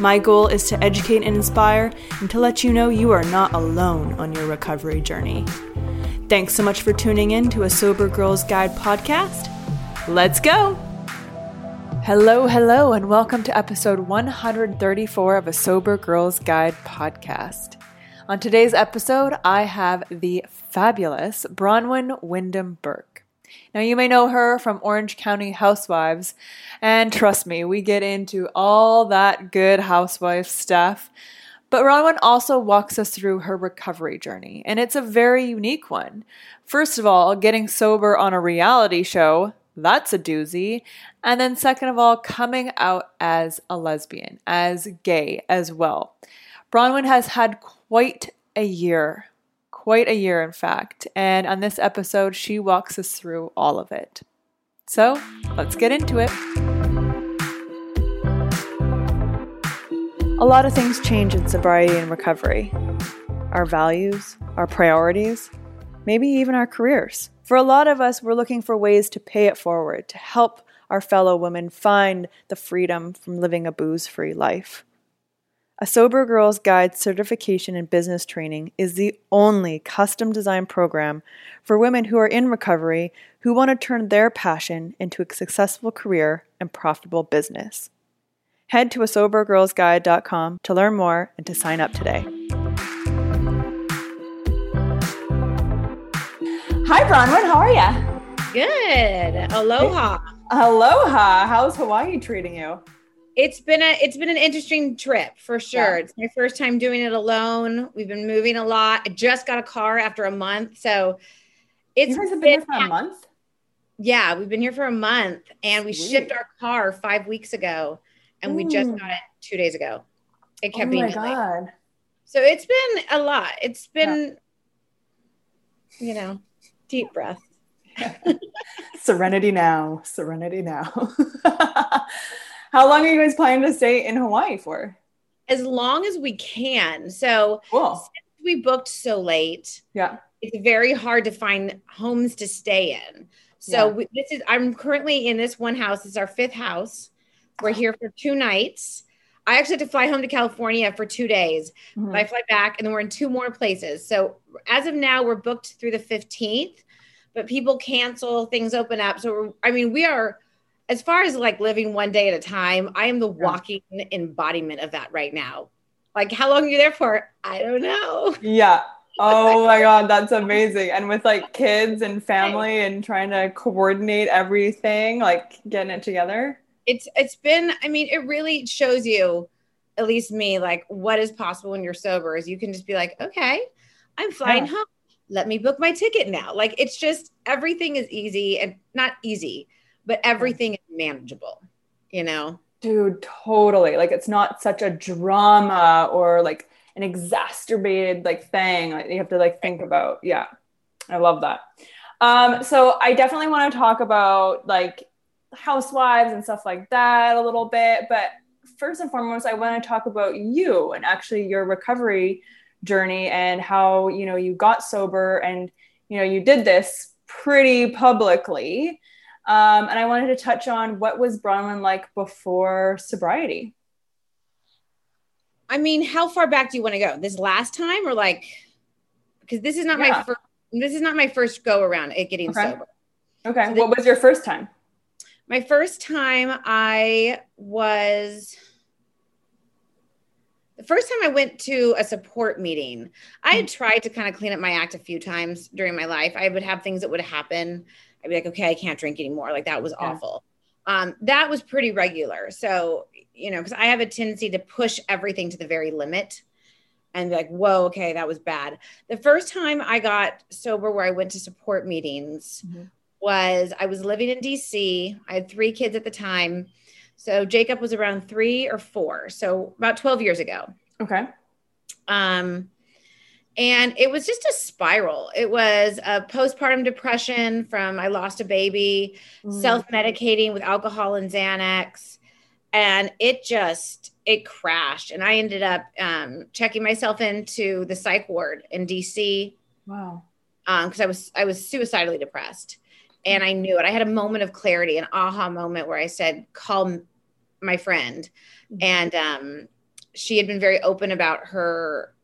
My goal is to educate and inspire and to let you know you are not alone on your recovery journey. Thanks so much for tuning in to a Sober Girls Guide podcast. Let's go! Hello, hello, and welcome to episode 134 of a Sober Girls Guide podcast. On today's episode, I have the fabulous Braunwyn Windham-Burke. Now, you may know her from Orange County Housewives, and trust me, we get into all that good housewife stuff. But Braunwyn also walks us through her recovery journey, and it's a very unique one. First of all, getting sober on a reality show, that's a doozy. And then, second of all, coming out as a lesbian, as gay as well. Braunwyn has had quite a year quite a year, in fact. And on this episode, she walks us through all of it. So let's get into it. A lot of things change in sobriety and recovery our values, our priorities, maybe even our careers. For a lot of us, we're looking for ways to pay it forward, to help our fellow women find the freedom from living a booze free life. A Sober Girls Guide certification in business training is the only custom designed program for women who are in recovery who want to turn their passion into a successful career and profitable business. Head to asobergirlsguide.com to learn more and to sign up today. Hi, Braunwyn. How are you? Good. Aloha. Aloha. How's Hawaii treating you? It's been a it's been an interesting trip for sure. Yeah. It's my first time doing it alone. We've been moving a lot. I just got a car after a month, so it's you guys have been here for a month. Yeah, we've been here for a month, and we Sweet. shipped our car five weeks ago, and we just mm. got it two days ago. It kept oh being my god! So it's been a lot. It's been, yeah. you know, deep breath. Serenity now. Serenity now. How long are you guys planning to stay in Hawaii for? As long as we can. So cool. since we booked so late, yeah, it's very hard to find homes to stay in. So yeah. we, this is I'm currently in this one house. It's our fifth house. We're here for two nights. I actually have to fly home to California for two days. Mm-hmm. I fly back, and then we're in two more places. So as of now, we're booked through the 15th, but people cancel, things open up. So I mean, we are as far as like living one day at a time, I am the walking embodiment of that right now. Like, how long are you there for? I don't know. Yeah. Oh my God, that's amazing. And with like kids and family and trying to coordinate everything, like getting it together. It's it's been, I mean, it really shows you, at least me, like what is possible when you're sober is you can just be like, okay, I'm flying yeah. home. Let me book my ticket now. Like it's just everything is easy and not easy but everything is manageable, you know? Dude, totally. Like it's not such a drama or like an exacerbated like thing like you have to like think about. Yeah. I love that. Um, so I definitely want to talk about like housewives and stuff like that a little bit, but first and foremost, I want to talk about you and actually your recovery journey and how you know you got sober and you know you did this pretty publicly um, and i wanted to touch on what was braunwyn like before sobriety i mean how far back do you want to go this last time or like because this is not yeah. my first this is not my first go around at getting okay. sober okay so what was your first time my first time i was the first time I went to a support meeting, I had tried to kind of clean up my act a few times during my life. I would have things that would happen. I'd be like, okay, I can't drink anymore. Like that was yeah. awful. Um, that was pretty regular. So, you know, because I have a tendency to push everything to the very limit and be like, whoa, okay, that was bad. The first time I got sober where I went to support meetings mm-hmm. was I was living in DC. I had three kids at the time so Jacob was around three or four, so about 12 years ago. Okay. Um, and it was just a spiral. It was a postpartum depression from I lost a baby, mm. self medicating with alcohol and Xanax, and it just it crashed. And I ended up um, checking myself into the psych ward in DC. Wow. Because um, I was I was suicidally depressed, and I knew it. I had a moment of clarity, an aha moment where I said, "Call my friend, mm-hmm. and um, she had been very open about her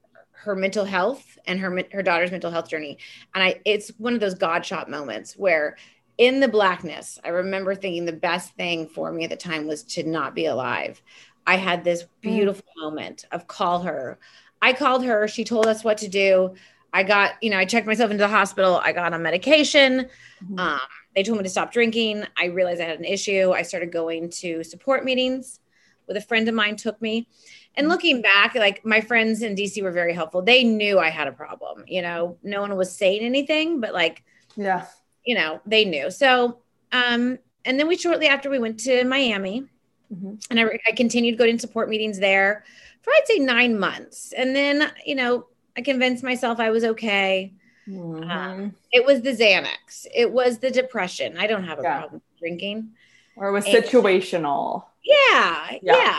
her mental health and her her daughter's mental health journey. And I, it's one of those God shot moments where in the blackness, I remember thinking the best thing for me at the time was to not be alive. I had this mm. beautiful mm. moment of call her. I called her. She told us what to do. I got, you know, I checked myself into the hospital. I got on medication. Mm-hmm. Um, they told me to stop drinking. I realized I had an issue. I started going to support meetings with a friend of mine took me. And looking back, like my friends in DC were very helpful. They knew I had a problem. You know, no one was saying anything, but like, yeah, you know, they knew. So, um, and then we shortly after we went to Miami, mm-hmm. and I, I continued going to support meetings there for I'd say nine months, and then you know I convinced myself I was okay. Mm-hmm. Um, it was the Xanax. It was the depression. I don't have a yeah. problem drinking. Or it was and, situational. Yeah, yeah. Yeah.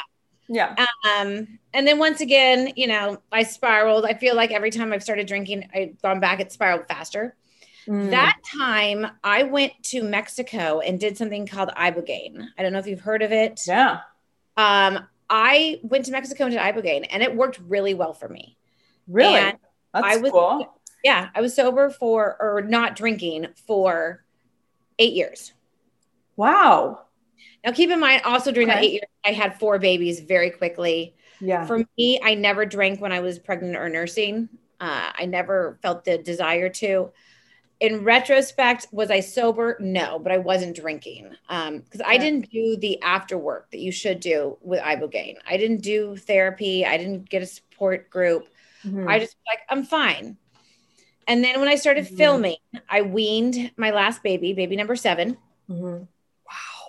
Um, and then once again, you know, I spiraled. I feel like every time I've started drinking, I've gone back, it spiraled faster. Mm. That time I went to Mexico and did something called Ibogaine. I don't know if you've heard of it. Yeah. Um, I went to Mexico and did Ibogaine and it worked really well for me. Really? And That's I was cool yeah, I was sober for or not drinking for eight years. Wow. Now keep in mind, also during okay. that eight years, I had four babies very quickly. Yeah. For me, I never drank when I was pregnant or nursing. Uh, I never felt the desire to. In retrospect, was I sober? No, but I wasn't drinking because um, I didn't do the after work that you should do with ibogaine. I didn't do therapy. I didn't get a support group. Mm-hmm. I just like I'm fine. And then when I started mm-hmm. filming, I weaned my last baby, baby number 7 mm-hmm.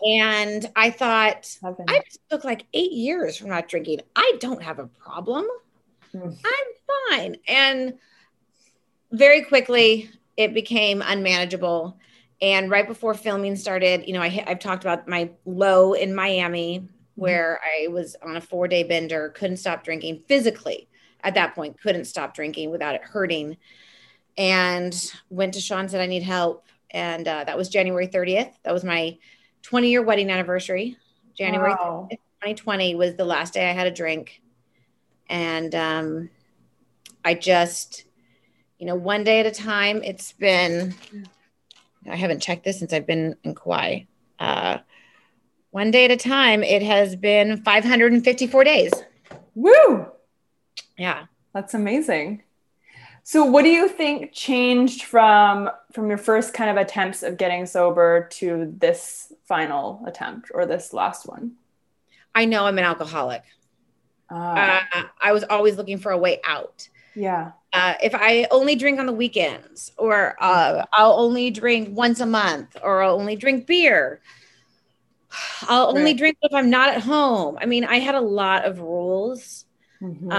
And I thought. I just took like eight years from not drinking. I don't have a problem. Mm. I'm fine. And very quickly, it became unmanageable. And right before filming started, you know, I, I've talked about my low in Miami, mm-hmm. where I was on a four day bender, couldn't stop drinking physically at that point, couldn't stop drinking without it hurting and went to Sean, said, I need help. And uh, that was January 30th. That was my 20 year wedding anniversary. January wow. 2020 was the last day I had a drink. And um, I just, you know, one day at a time, it's been, I haven't checked this since I've been in Kauai. Uh, one day at a time, it has been 554 days. Woo! Yeah. That's amazing. So what do you think changed from from your first kind of attempts of getting sober to this final attempt or this last one? I know I'm an alcoholic. Uh, uh, I was always looking for a way out. Yeah. Uh, if I only drink on the weekends, or uh, I'll only drink once a month, or I'll only drink beer, I'll only right. drink if I'm not at home. I mean, I had a lot of rules. Mm-hmm.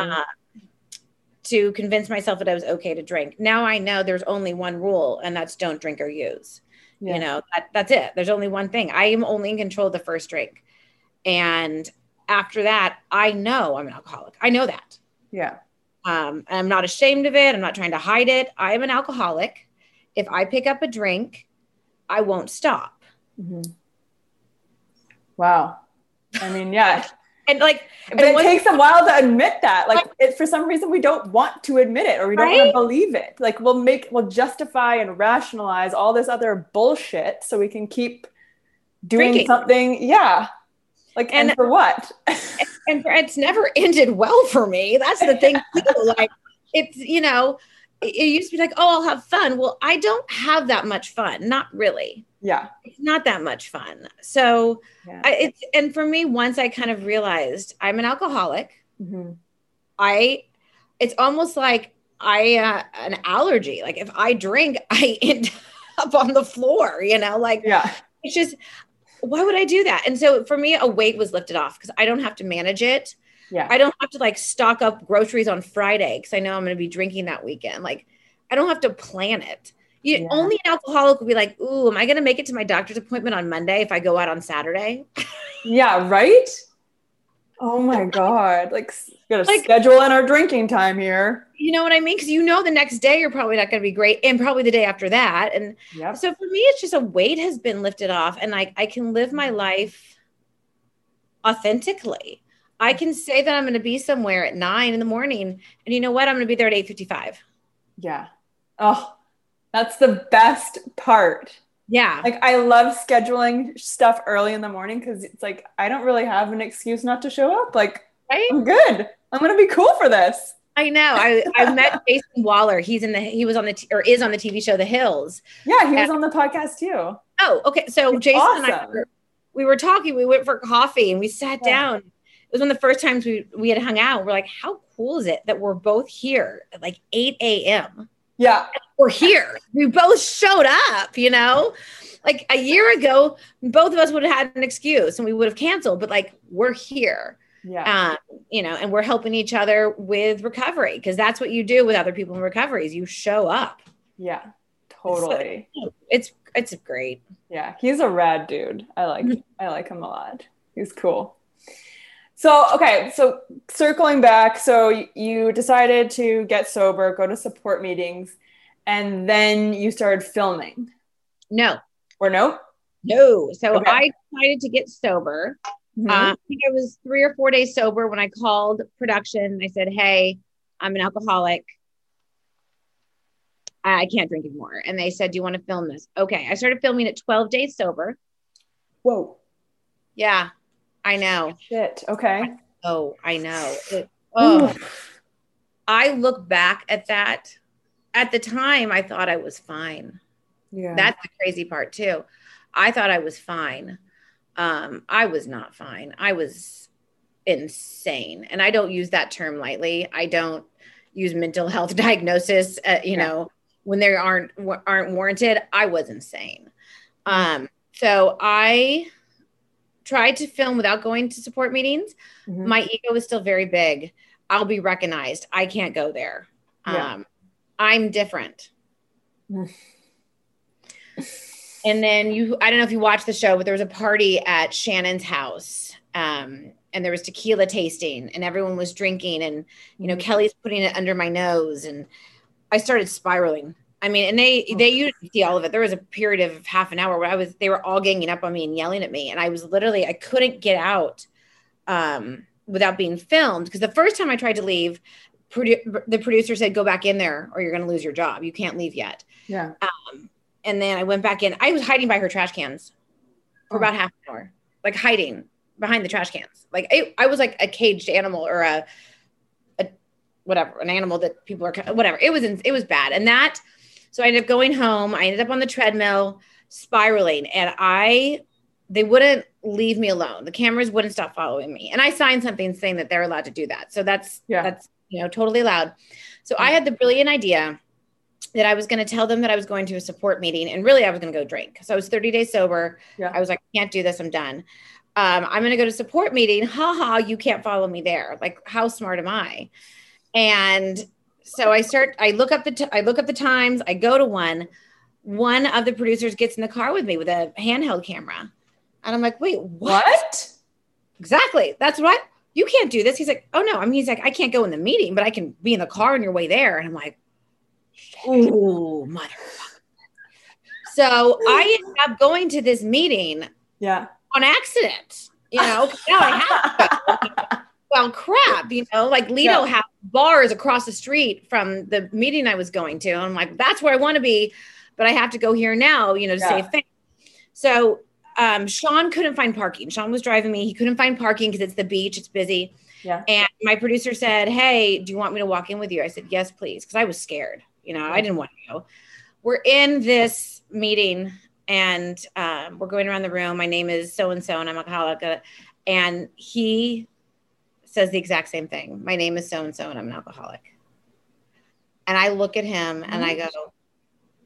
To convince myself that I was okay to drink. Now I know there's only one rule, and that's don't drink or use. Yeah. You know, that, that's it. There's only one thing. I am only in control of the first drink. And after that, I know I'm an alcoholic. I know that. Yeah. Um, I'm not ashamed of it. I'm not trying to hide it. I am an alcoholic. If I pick up a drink, I won't stop. Mm-hmm. Wow. I mean, yeah. and like, but and it takes a while to admit that. Like, it, for some reason, we don't want to admit it or we don't right? want to believe it. Like, we'll make, we'll justify and rationalize all this other bullshit so we can keep doing Drinking. something. Yeah. Like, and, and for what? and, and it's never ended well for me. That's the thing. like, it's, you know, it used to be like, oh, I'll have fun. Well, I don't have that much fun. Not really. Yeah. It's not that much fun. So yeah. I, it's, and for me, once I kind of realized I'm an alcoholic, mm-hmm. I, it's almost like I, uh, an allergy. Like if I drink, I end up on the floor, you know, like, yeah, it's just, why would I do that? And so for me, a weight was lifted off because I don't have to manage it. Yeah. I don't have to like stock up groceries on Friday because I know I'm going to be drinking that weekend. Like, I don't have to plan it. You, yeah. Only an alcoholic would be like, "Ooh, am I going to make it to my doctor's appointment on Monday if I go out on Saturday?" yeah, right. Oh my god! Like, got to like, schedule in our drinking time here. You know what I mean? Because you know the next day you're probably not going to be great, and probably the day after that. And yep. so for me, it's just a weight has been lifted off, and like I can live my life authentically. I can say that I'm going to be somewhere at nine in the morning, and you know what? I'm going to be there at eight fifty-five. Yeah. Oh, that's the best part. Yeah. Like I love scheduling stuff early in the morning because it's like I don't really have an excuse not to show up. Like right? I'm good. I'm gonna be cool for this. I know. I, I met Jason Wahler. He's in the he was on the t- or is on the TV show The Hills. Yeah, he was on the podcast too. Oh, okay. So He's Jason awesome. and I were, we were talking. We went for coffee and we sat yeah. down. It was one of the first times we we had hung out. We're like, how cool is it that we're both here at like 8 a.m. Yeah. We're here. We both showed up, you know? Like a year ago, both of us would have had an excuse and we would have canceled, but like we're here. Yeah. Um, you know, and we're helping each other with recovery because that's what you do with other people in recovery is you show up. Yeah. Totally. So, it's it's great. Yeah, he's a rad dude. I like I like him a lot. He's cool. So, okay, so circling back, so you decided to get sober, go to support meetings, and then you started filming. No. Or no? No. So okay. I decided to get sober. Mm-hmm. Uh, I think I was three or four days sober when I called production. I said, Hey, I'm an alcoholic. I can't drink anymore. And they said, Do you want to film this? Okay. I started filming at 12 days sober. Whoa. Yeah. I know. Shit. Okay. Oh, I know. It, oh, I look back at that. At the time, I thought I was fine. Yeah. That's the crazy part too. I thought I was fine. Um, I was not fine. I was insane, and I don't use that term lightly. I don't use mental health diagnosis. Uh, you yeah. know, when they aren't aren't warranted. I was insane. Um, so I tried to film without going to support meetings, mm-hmm. my ego is still very big. I'll be recognized. I can't go there. Yeah. Um, I'm different. and then you, I don't know if you watched the show, but there was a party at Shannon's house. Um, and there was tequila tasting and everyone was drinking and you know mm-hmm. kelly's putting it under my nose and i started spiraling I mean, and they they used to see all of it. There was a period of half an hour where I was they were all ganging up on me and yelling at me, and I was literally I couldn't get out um, without being filmed because the first time I tried to leave, produ- the producer said, "Go back in there, or you're going to lose your job. You can't leave yet." Yeah. Um, and then I went back in. I was hiding by her trash cans for oh. about half an hour, like hiding behind the trash cans. Like I, I was like a caged animal or a, a whatever, an animal that people are whatever. It was in, it was bad, and that so I ended up going home. I ended up on the treadmill spiraling and I they wouldn't leave me alone. The cameras wouldn't stop following me. And I signed something saying that they're allowed to do that. So that's yeah. that's you know totally allowed. So I had the brilliant idea that I was going to tell them that I was going to a support meeting and really I was going to go drink. So I was 30 days sober. Yeah. I was like, I can't do this. I'm done. Um, I'm going to go to support meeting. Ha ha, you can't follow me there. Like, how smart am I? And so I start, I look up the, t- I look up the times, I go to one. One of the producers gets in the car with me with a handheld camera. And I'm like, wait, what? what? Exactly. That's what you can't do this. He's like, oh no. I mean, he's like, I can't go in the meeting, but I can be in the car on your way there. And I'm like, oh, motherfucker. So I ended up going to this meeting yeah. on accident. You know, now I have well, crap, you know, like Lido yeah. has bars across the street from the meeting I was going to. And I'm like, that's where I want to be, but I have to go here now, you know, to yeah. save face. So um, Sean couldn't find parking. Sean was driving me. He couldn't find parking because it's the beach, it's busy. Yeah. And my producer said, Hey, do you want me to walk in with you? I said, Yes, please. Cause I was scared. You know, I didn't want to go. We're in this meeting and um, we're going around the room. My name is so and so, and I'm a alcoholic. Uh, and he says the exact same thing. My name is so and so, and I'm an alcoholic. And I look at him and I go,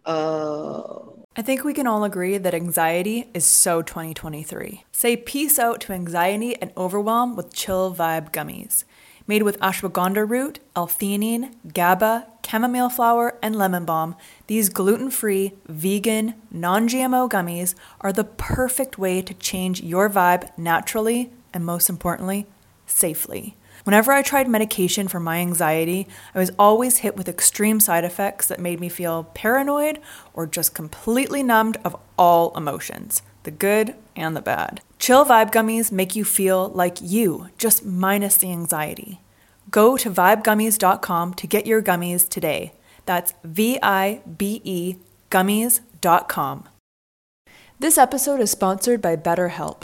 Oh. I think we can all agree that anxiety is so 2023. Say peace out to anxiety and overwhelm with Chill Vibe gummies. Made with ashwagandha root, L-theanine, GABA, chamomile flower, and lemon balm, these gluten free, vegan, non GMO gummies are the perfect way to change your vibe naturally and, most importantly, safely. Whenever I tried medication for my anxiety, I was always hit with extreme side effects that made me feel paranoid or just completely numbed of all emotions the good and the bad. Chill Vibe Gummies make you feel like you, just minus the anxiety. Go to vibegummies.com to get your gummies today. That's V I B E gummies.com. This episode is sponsored by BetterHelp.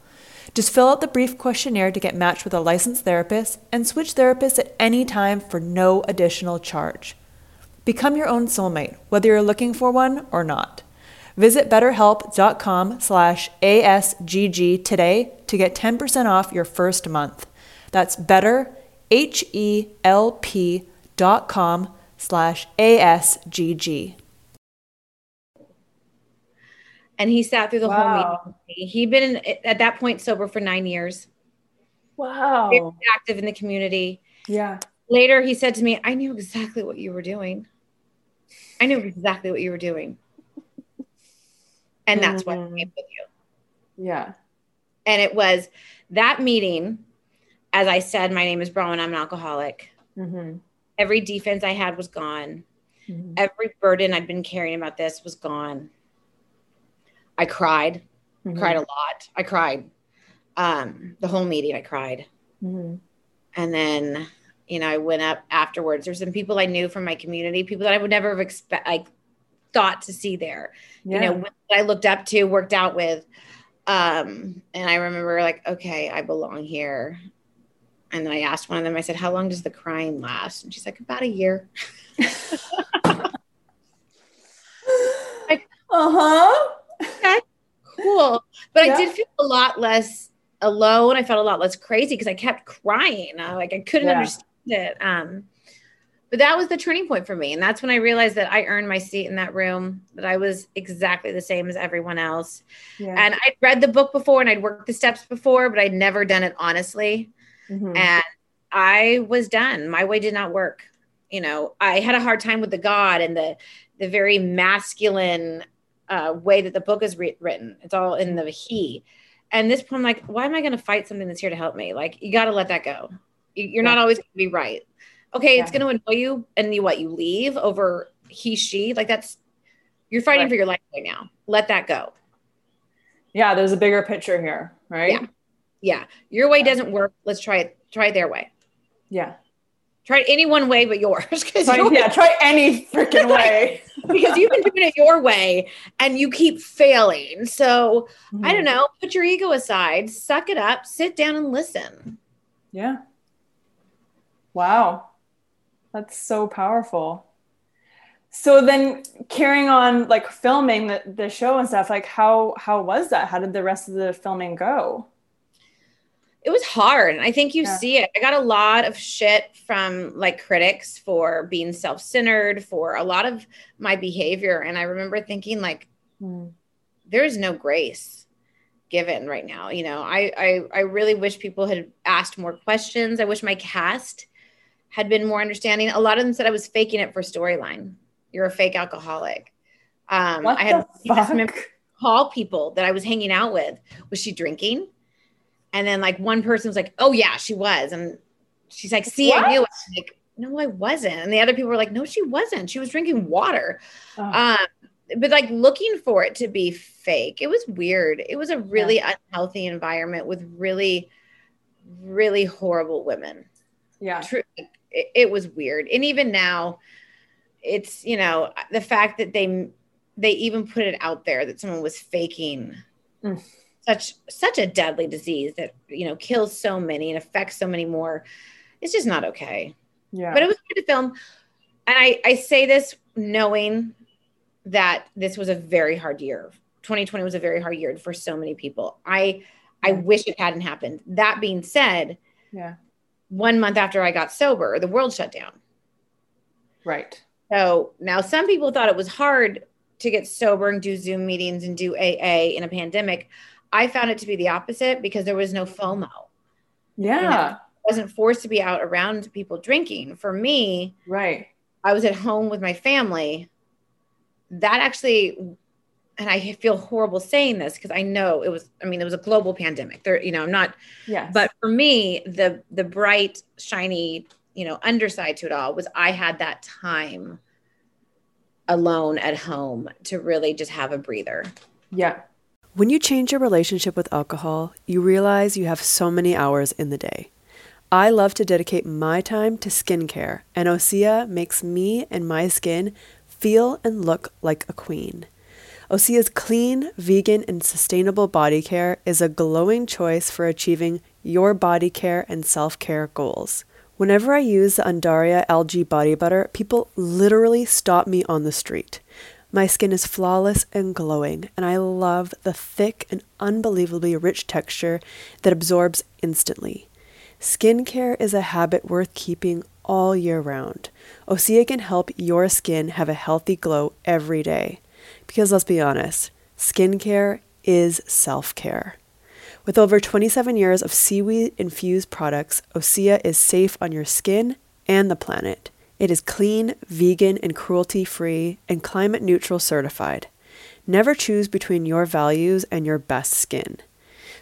Just fill out the brief questionnaire to get matched with a licensed therapist and switch therapists at any time for no additional charge. Become your own soulmate, whether you're looking for one or not. Visit betterhelp.com slash ASGG today to get 10% off your first month. That's better, dot com slash ASGG. And he sat through the wow. whole meeting. He'd been in, at that point sober for nine years. Wow. Very active in the community. Yeah. Later, he said to me, I knew exactly what you were doing. I knew exactly what you were doing. And that's mm-hmm. why I came with you. Yeah. And it was that meeting, as I said, my name is Brown, I'm an alcoholic. Mm-hmm. Every defense I had was gone. Mm-hmm. Every burden I'd been carrying about this was gone I cried, mm-hmm. cried a lot. I cried. Um, the whole meeting, I cried. Mm-hmm. And then, you know, I went up afterwards. There's some people I knew from my community, people that I would never have expect, like, thought to see there. Yeah. You know, I looked up to, worked out with. Um, and I remember like, okay, I belong here. And then I asked one of them, I said, How long does the crying last? And she's like, About a year. like, uh-huh okay, cool. But yeah. I did feel a lot less alone. I felt a lot less crazy because I kept crying. I, like I couldn't yeah. understand it. Um, but that was the turning point for me. And that's when I realized that I earned my seat in that room, that I was exactly the same as everyone else. Yeah. And I'd read the book before and I'd worked the steps before, but I'd never done it honestly. Mm-hmm. And I was done. My way did not work. You know, I had a hard time with the God and the the very masculine uh, way that the book is re- written. It's all in the he. And this point, I'm like, why am I going to fight something that's here to help me? Like, you got to let that go. You're yeah. not always going to be right. Okay, yeah. it's going to annoy you, and you what? You leave over he, she. Like that's you're fighting right. for your life right now. Let that go. Yeah, there's a bigger picture here, right? Yeah, yeah. Your way doesn't work. Let's try it. Try it their way. Yeah. Try any one way but yours. Try, yours, yeah, try any freaking way. because you've been doing it your way and you keep failing. So mm-hmm. I don't know, put your ego aside, suck it up, sit down and listen. Yeah. Wow. That's so powerful. So then carrying on like filming the, the show and stuff, like how how was that? How did the rest of the filming go? It was hard. And I think you yeah. see it. I got a lot of shit from like critics for being self-centered, for a lot of my behavior. And I remember thinking like, mm. there is no grace given right now. You know, I, I I really wish people had asked more questions. I wish my cast had been more understanding. A lot of them said I was faking it for storyline. You're a fake alcoholic. Um, I had call people that I was hanging out with. Was she drinking? And then like one person was like, "Oh yeah, she was," and she's like, "See, what? I knew it." Like, no, I wasn't. And the other people were like, "No, she wasn't. She was drinking water." Oh. Um, but like looking for it to be fake, it was weird. It was a really yeah. unhealthy environment with really, really horrible women. Yeah, True. It, it was weird, and even now, it's you know the fact that they they even put it out there that someone was faking. Mm such such a deadly disease that you know kills so many and affects so many more it's just not okay. Yeah. But it was good to film. And i i say this knowing that this was a very hard year. 2020 was a very hard year for so many people. I i wish it hadn't happened. That being said yeah. one month after i got sober the world shut down. Right. So now some people thought it was hard to get sober and do zoom meetings and do aa in a pandemic I found it to be the opposite because there was no FOMO. Yeah. You know, I wasn't forced to be out around people drinking. For me, right. I was at home with my family. That actually and I feel horrible saying this because I know it was I mean it was a global pandemic. There you know, I'm not yeah. But for me, the the bright shiny, you know, underside to it all was I had that time alone at home to really just have a breather. Yeah. When you change your relationship with alcohol, you realize you have so many hours in the day. I love to dedicate my time to skincare, and Osea makes me and my skin feel and look like a queen. Osea's clean, vegan, and sustainable body care is a glowing choice for achieving your body care and self care goals. Whenever I use the Undaria algae body butter, people literally stop me on the street. My skin is flawless and glowing, and I love the thick and unbelievably rich texture that absorbs instantly. Skincare is a habit worth keeping all year round. Osea can help your skin have a healthy glow every day. Because let's be honest, skincare is self care. With over 27 years of seaweed infused products, Osea is safe on your skin and the planet. It is clean, vegan, and cruelty free, and climate neutral certified. Never choose between your values and your best skin.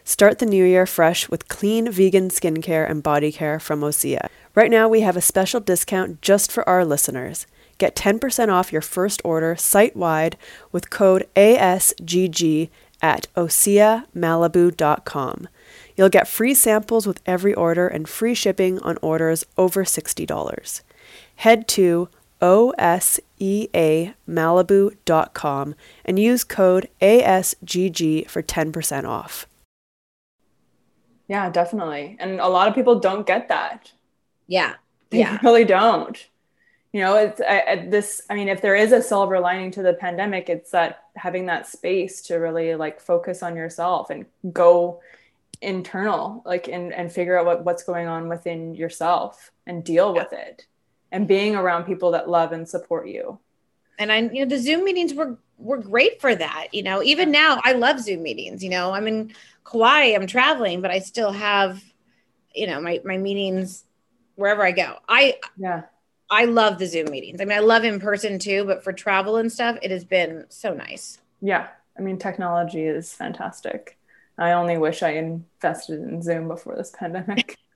Start the new year fresh with clean vegan skincare and body care from Osea. Right now, we have a special discount just for our listeners. Get 10% off your first order site wide with code ASGG at OseaMalibu.com. You'll get free samples with every order and free shipping on orders over $60 head to oseamalibu.com and use code ASGG for 10% off. Yeah, definitely. And a lot of people don't get that. Yeah. They yeah. really don't. You know, it's I, I, this. I mean, if there is a silver lining to the pandemic, it's that having that space to really like focus on yourself and go internal, like and and figure out what what's going on within yourself and deal yeah. with it and being around people that love and support you. And I, you know, the Zoom meetings were were great for that. You know, even now I love Zoom meetings. You know, I'm in Kauai, I'm traveling, but I still have, you know, my my meetings wherever I go. I yeah. I love the Zoom meetings. I mean, I love in person too, but for travel and stuff, it has been so nice. Yeah. I mean, technology is fantastic. I only wish I invested in Zoom before this pandemic.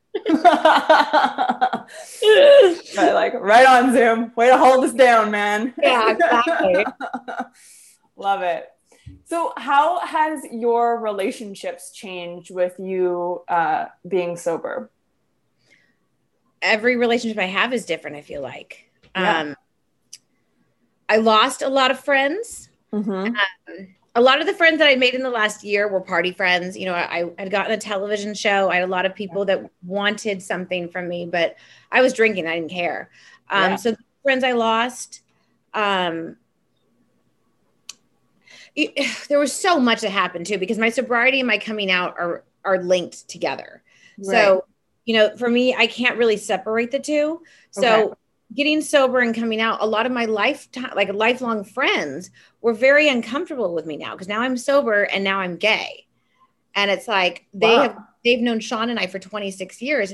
like right on Zoom. Way to hold us down, man. Yeah, exactly. Love it. So, how has your relationships changed with you uh, being sober? every relationship I have is different. I feel like. Yeah. Um, I lost a lot of friends. Mm-hmm. Um, a lot of the friends that I made in the last year were party friends. You know, I had gotten a television show. I had a lot of people that wanted something from me, but I was drinking. I didn't care. Um, Yeah. So the friends I lost. Um, it- there was so much that happened too because my sobriety and my coming out are are linked together. So, you know, for me, I can't really separate the two. So, Okay. Getting sober and coming out, a lot of my lifetime, like lifelong friends, were very uncomfortable with me now because now I'm sober and now I'm gay. And it's like they Wow. have they've known Sean and I for 26 years.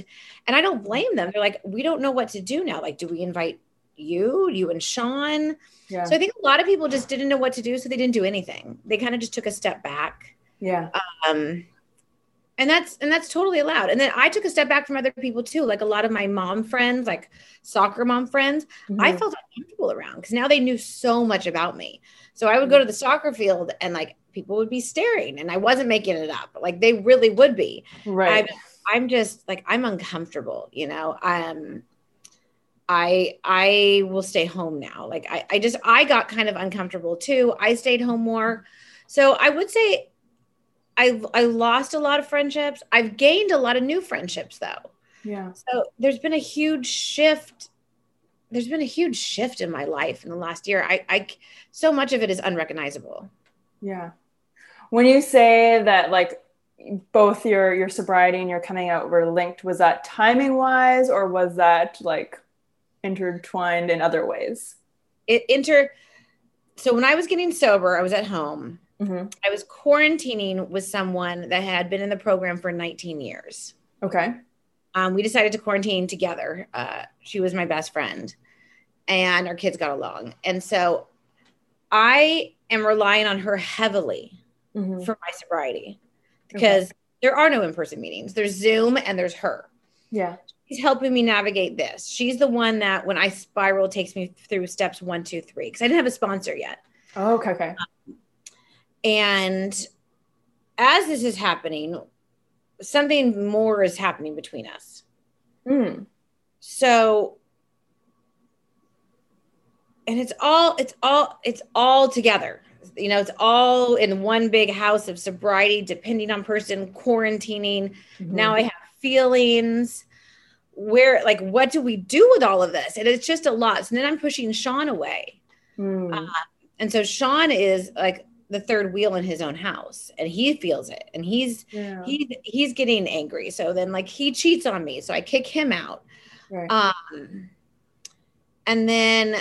And I don't blame them. They're like, we don't know what to do now. Like, do we invite you, you and Sean? yeah, So I think a lot of people just didn't know what to do, so they didn't do anything. They kind of just took a step back yeah, um and that's and that's totally allowed. And then i took a step back from other people too like a lot of my mom friends like soccer mom friends. I Mhm. felt uncomfortable around because now they knew so much about me. So i would go to the soccer field and like people would be staring and i wasn't making it up. Like they really would be. Right. I'm, I'm just like i'm uncomfortable you know? Um i i will stay home now. Like I, I just i got kind of uncomfortable too. I stayed home more. So i would say i i lost a lot of friendships. I've gained a lot of new friendships though. Yeah, so there's been a huge shift. There's been a huge shift in my life in the last year. I i so much of it is unrecognizable. Yeah. When you say that, like, both your your sobriety and your coming out were linked, was that timing wise, or was that like intertwined in other ways? it inter so when i was getting sober i was at home Mm-hmm. I was quarantining with someone that had been in the program for 19 years. Okay. Um, we decided to quarantine together. Uh, she was my best friend, and our kids got along. And so I am relying on her heavily Mhm. for my sobriety because there are no in person meetings. There's Zoom and there's her. Yeah. She's helping me navigate this. She's the one that when I spiral takes me through steps one, two, three, because I didn't have a sponsor yet. Oh, okay. Okay. And as this is happening, something more is happening between us. Mm. So, and it's all, it's all, it's all together. You know, it's all in one big house of sobriety, depending on person, quarantining. Mhm. Now I have feelings. Where, like, what do we do with all of this? And it's just a lot. So then I'm pushing Sean away. Mm. Uh, And so Sean is like the third wheel in his own house and he feels it and he's yeah. he's he's getting angry. So then like he cheats on me. So I kick him out. right. Um and then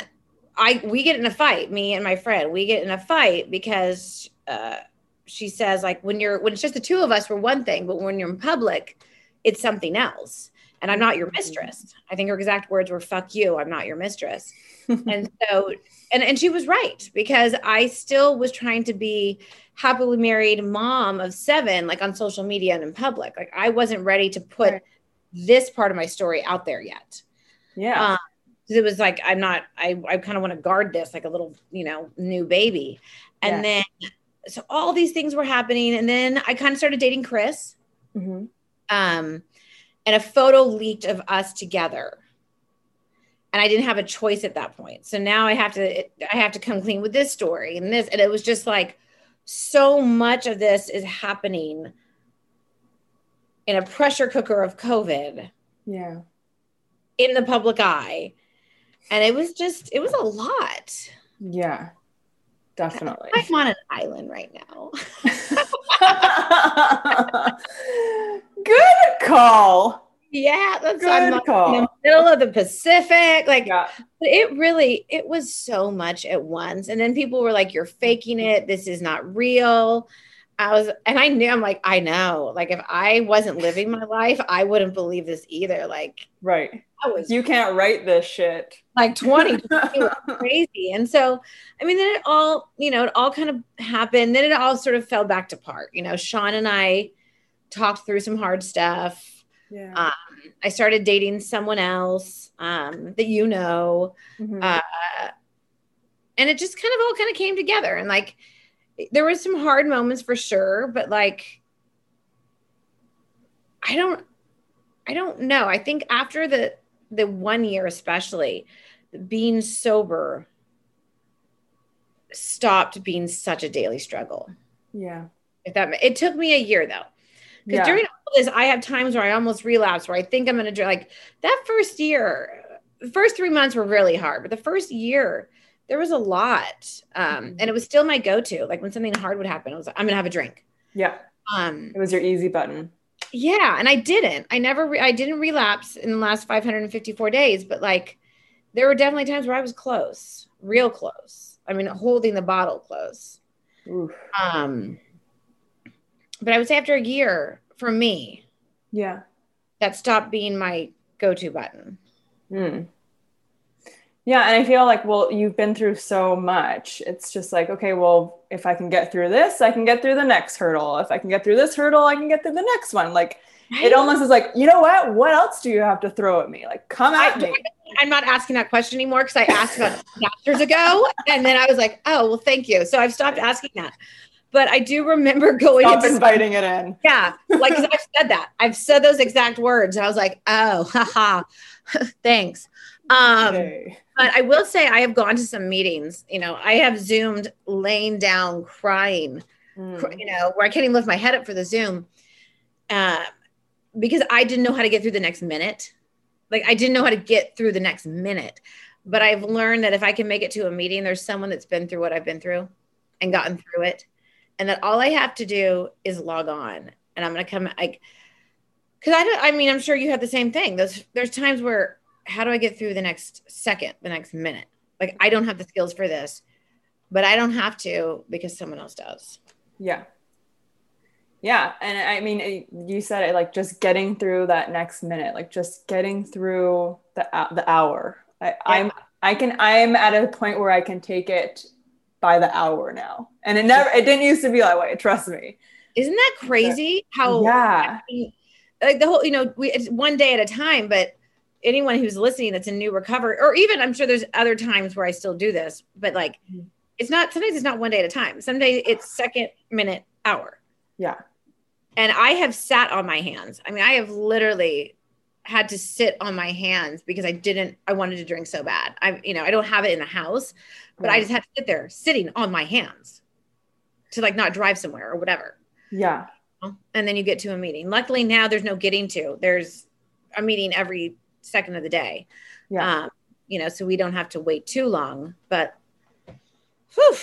I we get in a fight, me and my friend. We get in a fight because uh she says like when you're when it's just the two of us we're one thing, but when you're in public, it's something else. And I'm not your mistress. I think her exact words were fuck you, I'm not your mistress. And so and and she was right because i still was trying to be happily married mom of seven like on social media and in public. Like i wasn't ready to put Right. this part of my story out there yet. Yeah. um, it was like i'm not i i kind of want to guard this like a little you know new baby. And then so all these things were happening. And then i kind of started dating chris. Hmm um, and a photo leaked of us together. And I didn't have a choice at that point. So now I have to I have to come clean with this story and this. And it was just like so much of this is happening in a pressure cooker of COVID Yeah. in the public eye. And it was just, it was a lot. Yeah. Definitely. I'm on an island right now. Good call. yeah, that's Good I'm like call. in the middle of the Pacific. Like Yeah. It really it was so much at once and then people were like you're faking it this is not real i was and i knew i'm like i know like if i wasn't living my life i wouldn't believe this either like Right. i was You can't write this shit. like 20 crazy and so i mean then it all you know it all kind of happened then it all sort of fell back to part you know sean and i talked through some hard stuff yeah. um, i started dating someone else um, that you know Mhm. uh, and it just kind of all kind of came together and like there was some hard moments for sure but like i don't i don't know i think after the the one year especially, being sober stopped being such a daily struggle. Yeah. If that it took me a year though. Because Yeah. during all this, I have times where I almost relapse, where I think I'm gonna do like that first year, the first three months were really hard, but the first year there was a lot. Um, Mhm. and it was still my go-to. Like when something hard would happen, I was like, I'm gonna have a drink. Yeah. Um, It was your easy button. yeah, and I didn't. I never re- I didn't relapse in the last 554 days, but like there were definitely times where I was close, real close. I mean, holding the bottle close. Oof. Um but I would say after a year for me, Yeah. that stopped being my go-to button. Mm. Yeah, and I feel like, well, you've been through so much. It's just like, okay, well, if I can get through this, I can get through the next hurdle. If I can get through this hurdle, I can get through the next one. Like, it almost is like, you know what? What else do you have to throw at me? Like, come at I- me. I'm not asking that question anymore because I asked about years ago, and then I was like, "Oh, well, thank you." So I've stopped asking that. But I do remember going Stop into inviting it in. Yeah, like I've said that. I've said those exact words, and I was like, "Oh, haha, thanks." Um, Okay. but I will say I have gone to some meetings. You know, I have zoomed, laying down, crying. Mm. cr- You know, where I can't even lift my head up for the Zoom, uh, because I didn't know how to get through the next minute. Like I didn't know how to get through the next minute. But I've learned that if I can make it to a meeting, there's someone that's been through what I've been through and gotten through it, and that all I have to do is log on, and I'm gonna come like, because I don't. I mean, I'm sure you have the same thing. There's there's times where how do I get through the next second, the next minute? Like I don't have the skills for this, but I don't have to because someone else does. Yeah. Yeah. And I mean, you said it like just getting through that next minute, like just getting through the, the hour. I, I'm, I can, I'm at a point where I can take it by the hour now. And it never, it didn't used to be that way. Trust me. Isn't that crazy? How Yeah. like the whole you know we it's one day at a time, but anyone who's listening that's in new recovery, or even I'm sure there's other times where I still do this, but like Mhm. it's not sometimes it's not one day at a time. Some days it's second, minute, hour. Yeah. And I have sat on my hands. I mean, I have literally had to sit on my hands because I didn't I wanted to drink so bad. I you know, I don't have it in the house, but I just had to sit there sitting on my hands to like not drive somewhere or whatever Yeah. and then you get to a meeting. Luckily now there's no getting to. There's a meeting every second of the day. Yeah. Um, you know, so we don't have to wait too long. But whew,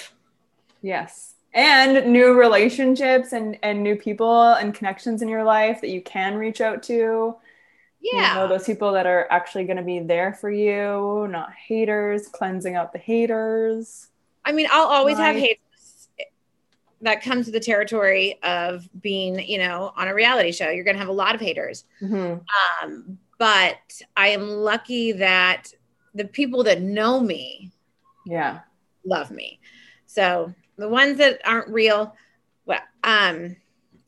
Yes. And new relationships and, and new people and connections in your life that you can reach out to. Yeah. You know, those people that are actually going to be there for you, not haters, cleansing out the haters. I mean, I'll always have haters that come to the territory of being, you know, on a reality show. You're going to have a lot of haters. Mhm. Um, but I am lucky that the people that know me Yeah. love me. So the ones that aren't real, well, um,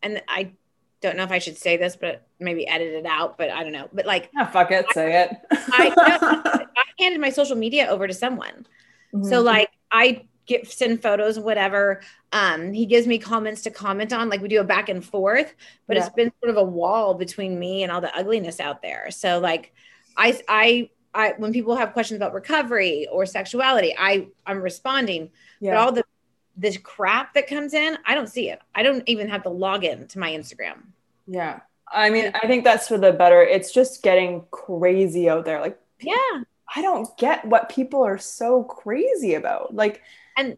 and I don't know if I should say this, but maybe edit it out. But I don't know. But like, Ah, fuck it. Say it. I, I handed my social media over to someone. So Mhm. like, I get send photos, whatever. Um, he gives me comments to comment on. Like we do a back and forth, but it's been sort of a wall between me and all the ugliness out there. So like, I, I. I, when people have questions about recovery or sexuality, I I'm responding but all the this crap that comes in, I don't see it. I don't even have to log in to my Instagram. yeah. I mean, I think that's for the better. It's just getting crazy out there. Like, Yeah. I don't get what people are so crazy about. Like, And,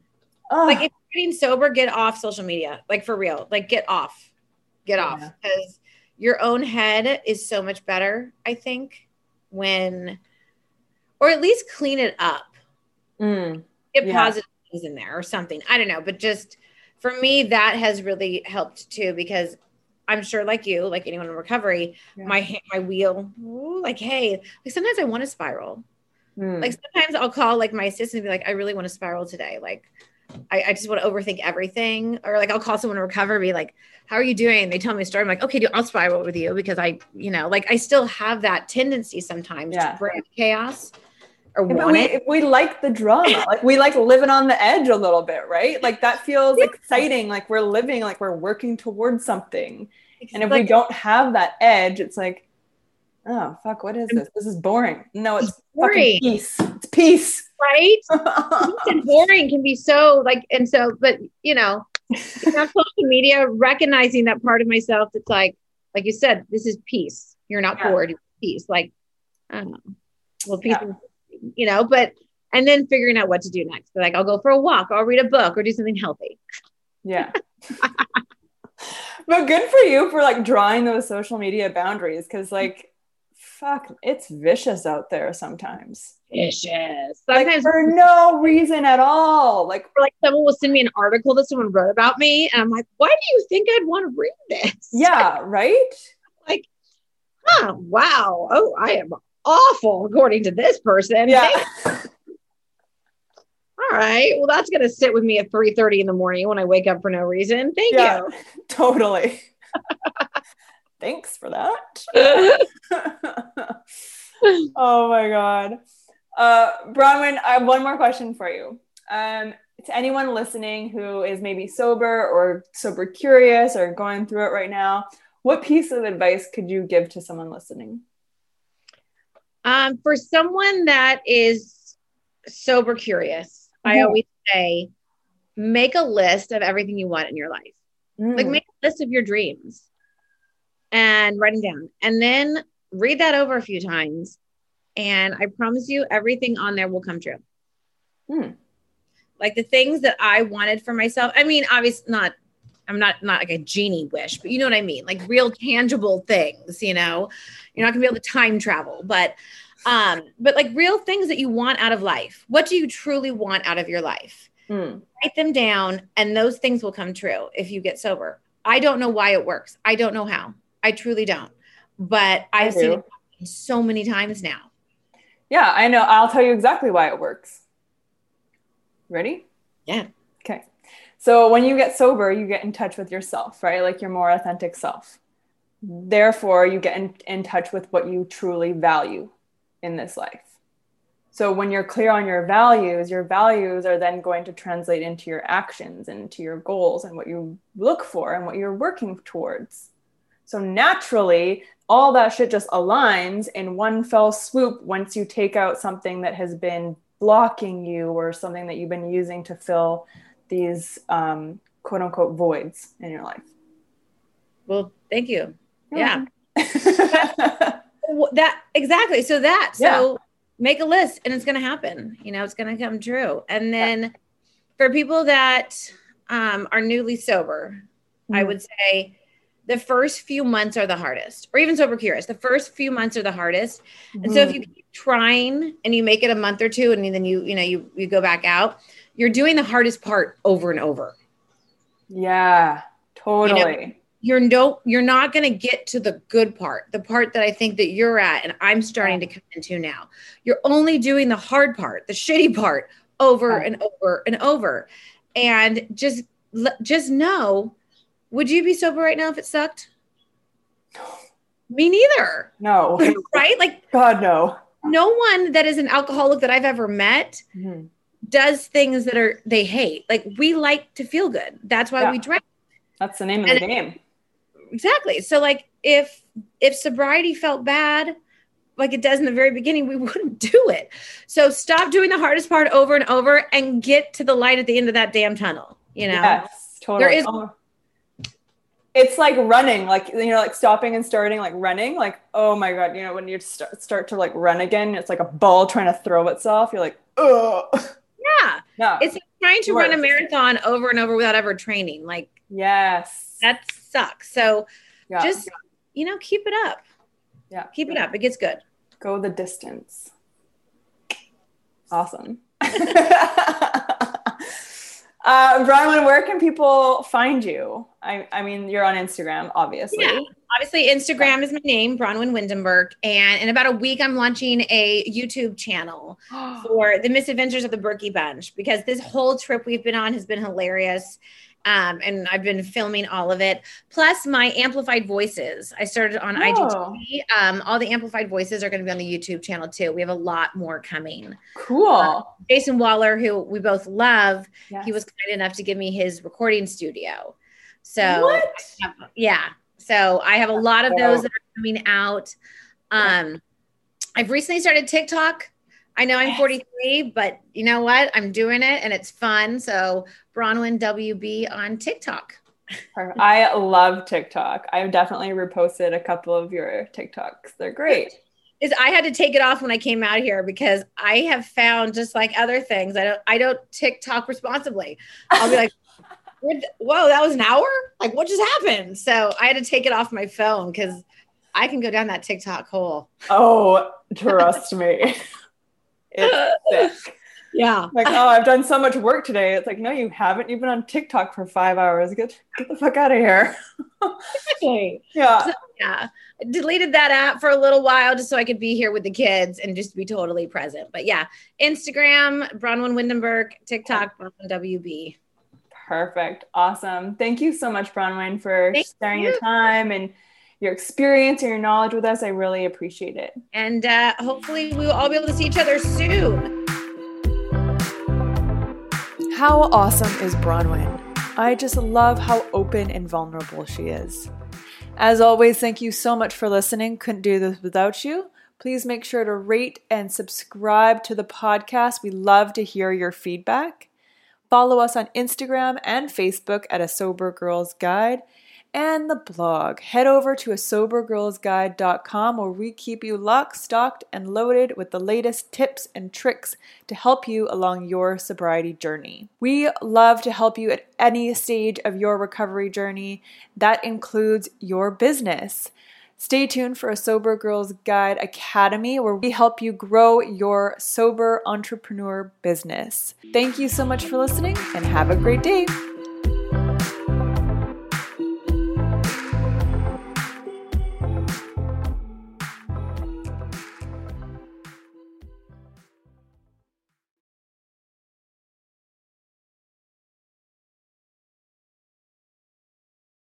ugh. Like if you're getting sober, get off social media. Like for real. Like get off. Get off. Because your own head is so much better, I think, when or at least clean it up. Mm, Get Yeah. positive things in there or something. I don't know. But just for me, that has really helped too, because I'm sure like you, like anyone in recovery, Yeah. my my wheel, ooh, like, hey, like sometimes I want to spiral. mm. like sometimes I'll call like my assistant and be like, I really want to spiral today. Like I, I just want to overthink everything. Or like I'll call someone to recover, and be like, How are you doing? They tell me a story. I'm like, okay, dude, I'll spiral with you because I, you know, like I still have that tendency sometimes Yeah. to bring chaos or Yeah, want we, it. we like the drama. like we like living on the edge a little bit, right? Like that feels Yeah. exciting. Like we're living, like we're working towards something. And if we don't have that edge, it's like, oh fuck, what is this? This is boring. No, it's, it's boring. peace. It's peace. Right? and boring can be so like, and so, but you know, social media, recognizing that part of myself that's like, like you said, this is peace. You're not yeah. bored, peace. Like, I don't know. Well, peace, yeah. You know, but and then figuring out what to do next. like, I'll go for a walk, I'll read a book, or do something healthy. Yeah. but good for you for like drawing those social media boundaries because like fuck it's vicious out there sometimes vicious sometimes like, for no reason at all like or like someone will send me an article that someone wrote about me and i'm like why do you think i'd want to read this yeah right like huh wow oh i am awful according to this person. Yeah. All right. Well that's going to sit with me at 3 30 in the morning when i wake up for no reason. Thank yeah, you. Totally. Thanks for that. Oh my god. Uh braunwyn i have one more question for you. Um to anyone listening who is maybe sober or sober curious or going through it right now what piece of advice could you give to someone listening um, for someone that is sober curious I always say, make a list of everything you want in your life. Mm. Like make a list of your dreams and write them down. And then read that over a few times. And I promise you, everything on there will come true. Mm. Like the things that I wanted for myself. I mean, obviously not, I'm not not like a genie wish, but you know what I mean? Like real tangible things, you know. You're not gonna be able to time travel, but um, but like real things that you want out of life. What do you truly want out of your life? Mm. Write them down, and those things will come true if you get sober. I don't know why it works. I don't know how. I truly don't. But I've seen it so many times now. Yeah, I know. I'll tell you exactly why it works. Ready? Yeah. Okay. So when you get sober, you get in touch with yourself, right? Like your more authentic self. Therefore, you get in, in touch with what you truly value in this life. So when you're clear on your values, your values are then going to translate into your actions and into your goals and what you look for and what you're working towards. So naturally, all that shit just aligns in one fell swoop once you take out something that has been blocking you or something that you've been using to fill these um, quote unquote voids in your life. Well, thank you. Yeah. yeah. that exactly. So that so yeah. make a list and it's going to happen. You know, it's going to come true. And then yeah. for people that um, are newly sober, mm-hmm. I would say the first few months are the hardest, or even sober curious. The first few months are the hardest. Mm-hmm. And so if you mm-hmm. keep trying and you make it a month or two, and then you you know you you go back out, you're doing the hardest part over and over. Yeah, totally. You know? you're no you're not going to get to the good part the part that i think that you're at and i'm starting to come into now you're only doing the hard part the shitty part over and over and over and just just know would you be sober right now if it sucked me neither no right like god no no one that is an alcoholic that i've ever met mm-hmm. Does things that are they hate like we like to feel good that's why yeah. we drink that's the name of and the game exactly. So like if if sobriety felt bad, like it does in the very beginning, we wouldn't do it. So stop doing the hardest part over and over and get to the light at the end of that damn tunnel. You know, yes, totally. There is. Oh. It's like running, like you know, like stopping and starting, like running. Like, oh my god, you know, when you start start to like run again, it's like a ball trying to throw itself. You're like, oh, yeah, no, it's like trying to run a marathon over and over without ever training. Like, yes, that sucks. So yeah. just, you know, keep it up. Yeah. Keep it up. It gets good. Go the distance. Awesome. uh, Braunwyn, where can people find you? I, I mean, you're on Instagram, obviously. Yeah, obviously, Instagram is my name, Braunwyn Windham-Burke. And in about a week, I'm launching a YouTube channel for the misadventures of the Berkey Bunch because this whole trip we've been on has been hilarious. Um, and I've been filming all of it. Plus my amplified voices. I started on oh. IGTV. Um, all the amplified voices are going to be on the YouTube channel too. We have a lot more coming. Cool. Uh, Jason Wahler, who we both love, yes. he was kind enough to give me his recording studio. So? Have, yeah. So I have a lot of those that are coming out. Um, I've recently started TikTok. I know I'm 43, but you know what? I'm doing it and it's fun. So Braunwyn WB on TikTok. I love TikTok. I've definitely reposted a couple of your TikToks. They're great. Is I had to take it off when I came out here because I have found just like other things, I don't I don't TikTok responsibly. I'll be like, whoa, that was an hour? Like what just happened? So I had to take it off my phone because I can go down that TikTok hole. Oh, trust me. It's sick. Yeah. Like, oh, I've done so much work today. It's like, no, you haven't. You've been on TikTok for five hours. Get get the fuck out of here. exactly. Yeah. So, yeah. I deleted that app for a little while just so I could be here with the kids and just be totally present. But yeah, Instagram, Braunwyn Windham-Burke, TikTok, Braunwyn WB. Perfect. Awesome. Thank you so much, Braunwyn, for Thank sharing you. your time and your experience and your knowledge with us. I really appreciate it. And uh, hopefully, we will all be able to see each other soon. How awesome is Braunwyn? I just love how open and vulnerable she is. As always, thank you so much for listening. Couldn't do this without you. Please make sure to rate and subscribe to the podcast. We love to hear your feedback. Follow us on Instagram and Facebook at A Sober Girls Guide and the blog. Head over to a sobergirlsguide.com where we keep you locked, stocked, and loaded with the latest tips and tricks to help you along your sobriety journey. We love to help you at any stage of your recovery journey. That includes your business. Stay tuned for a Sober Girls Guide Academy where we help you grow your sober entrepreneur business. Thank you so much for listening and have a great day.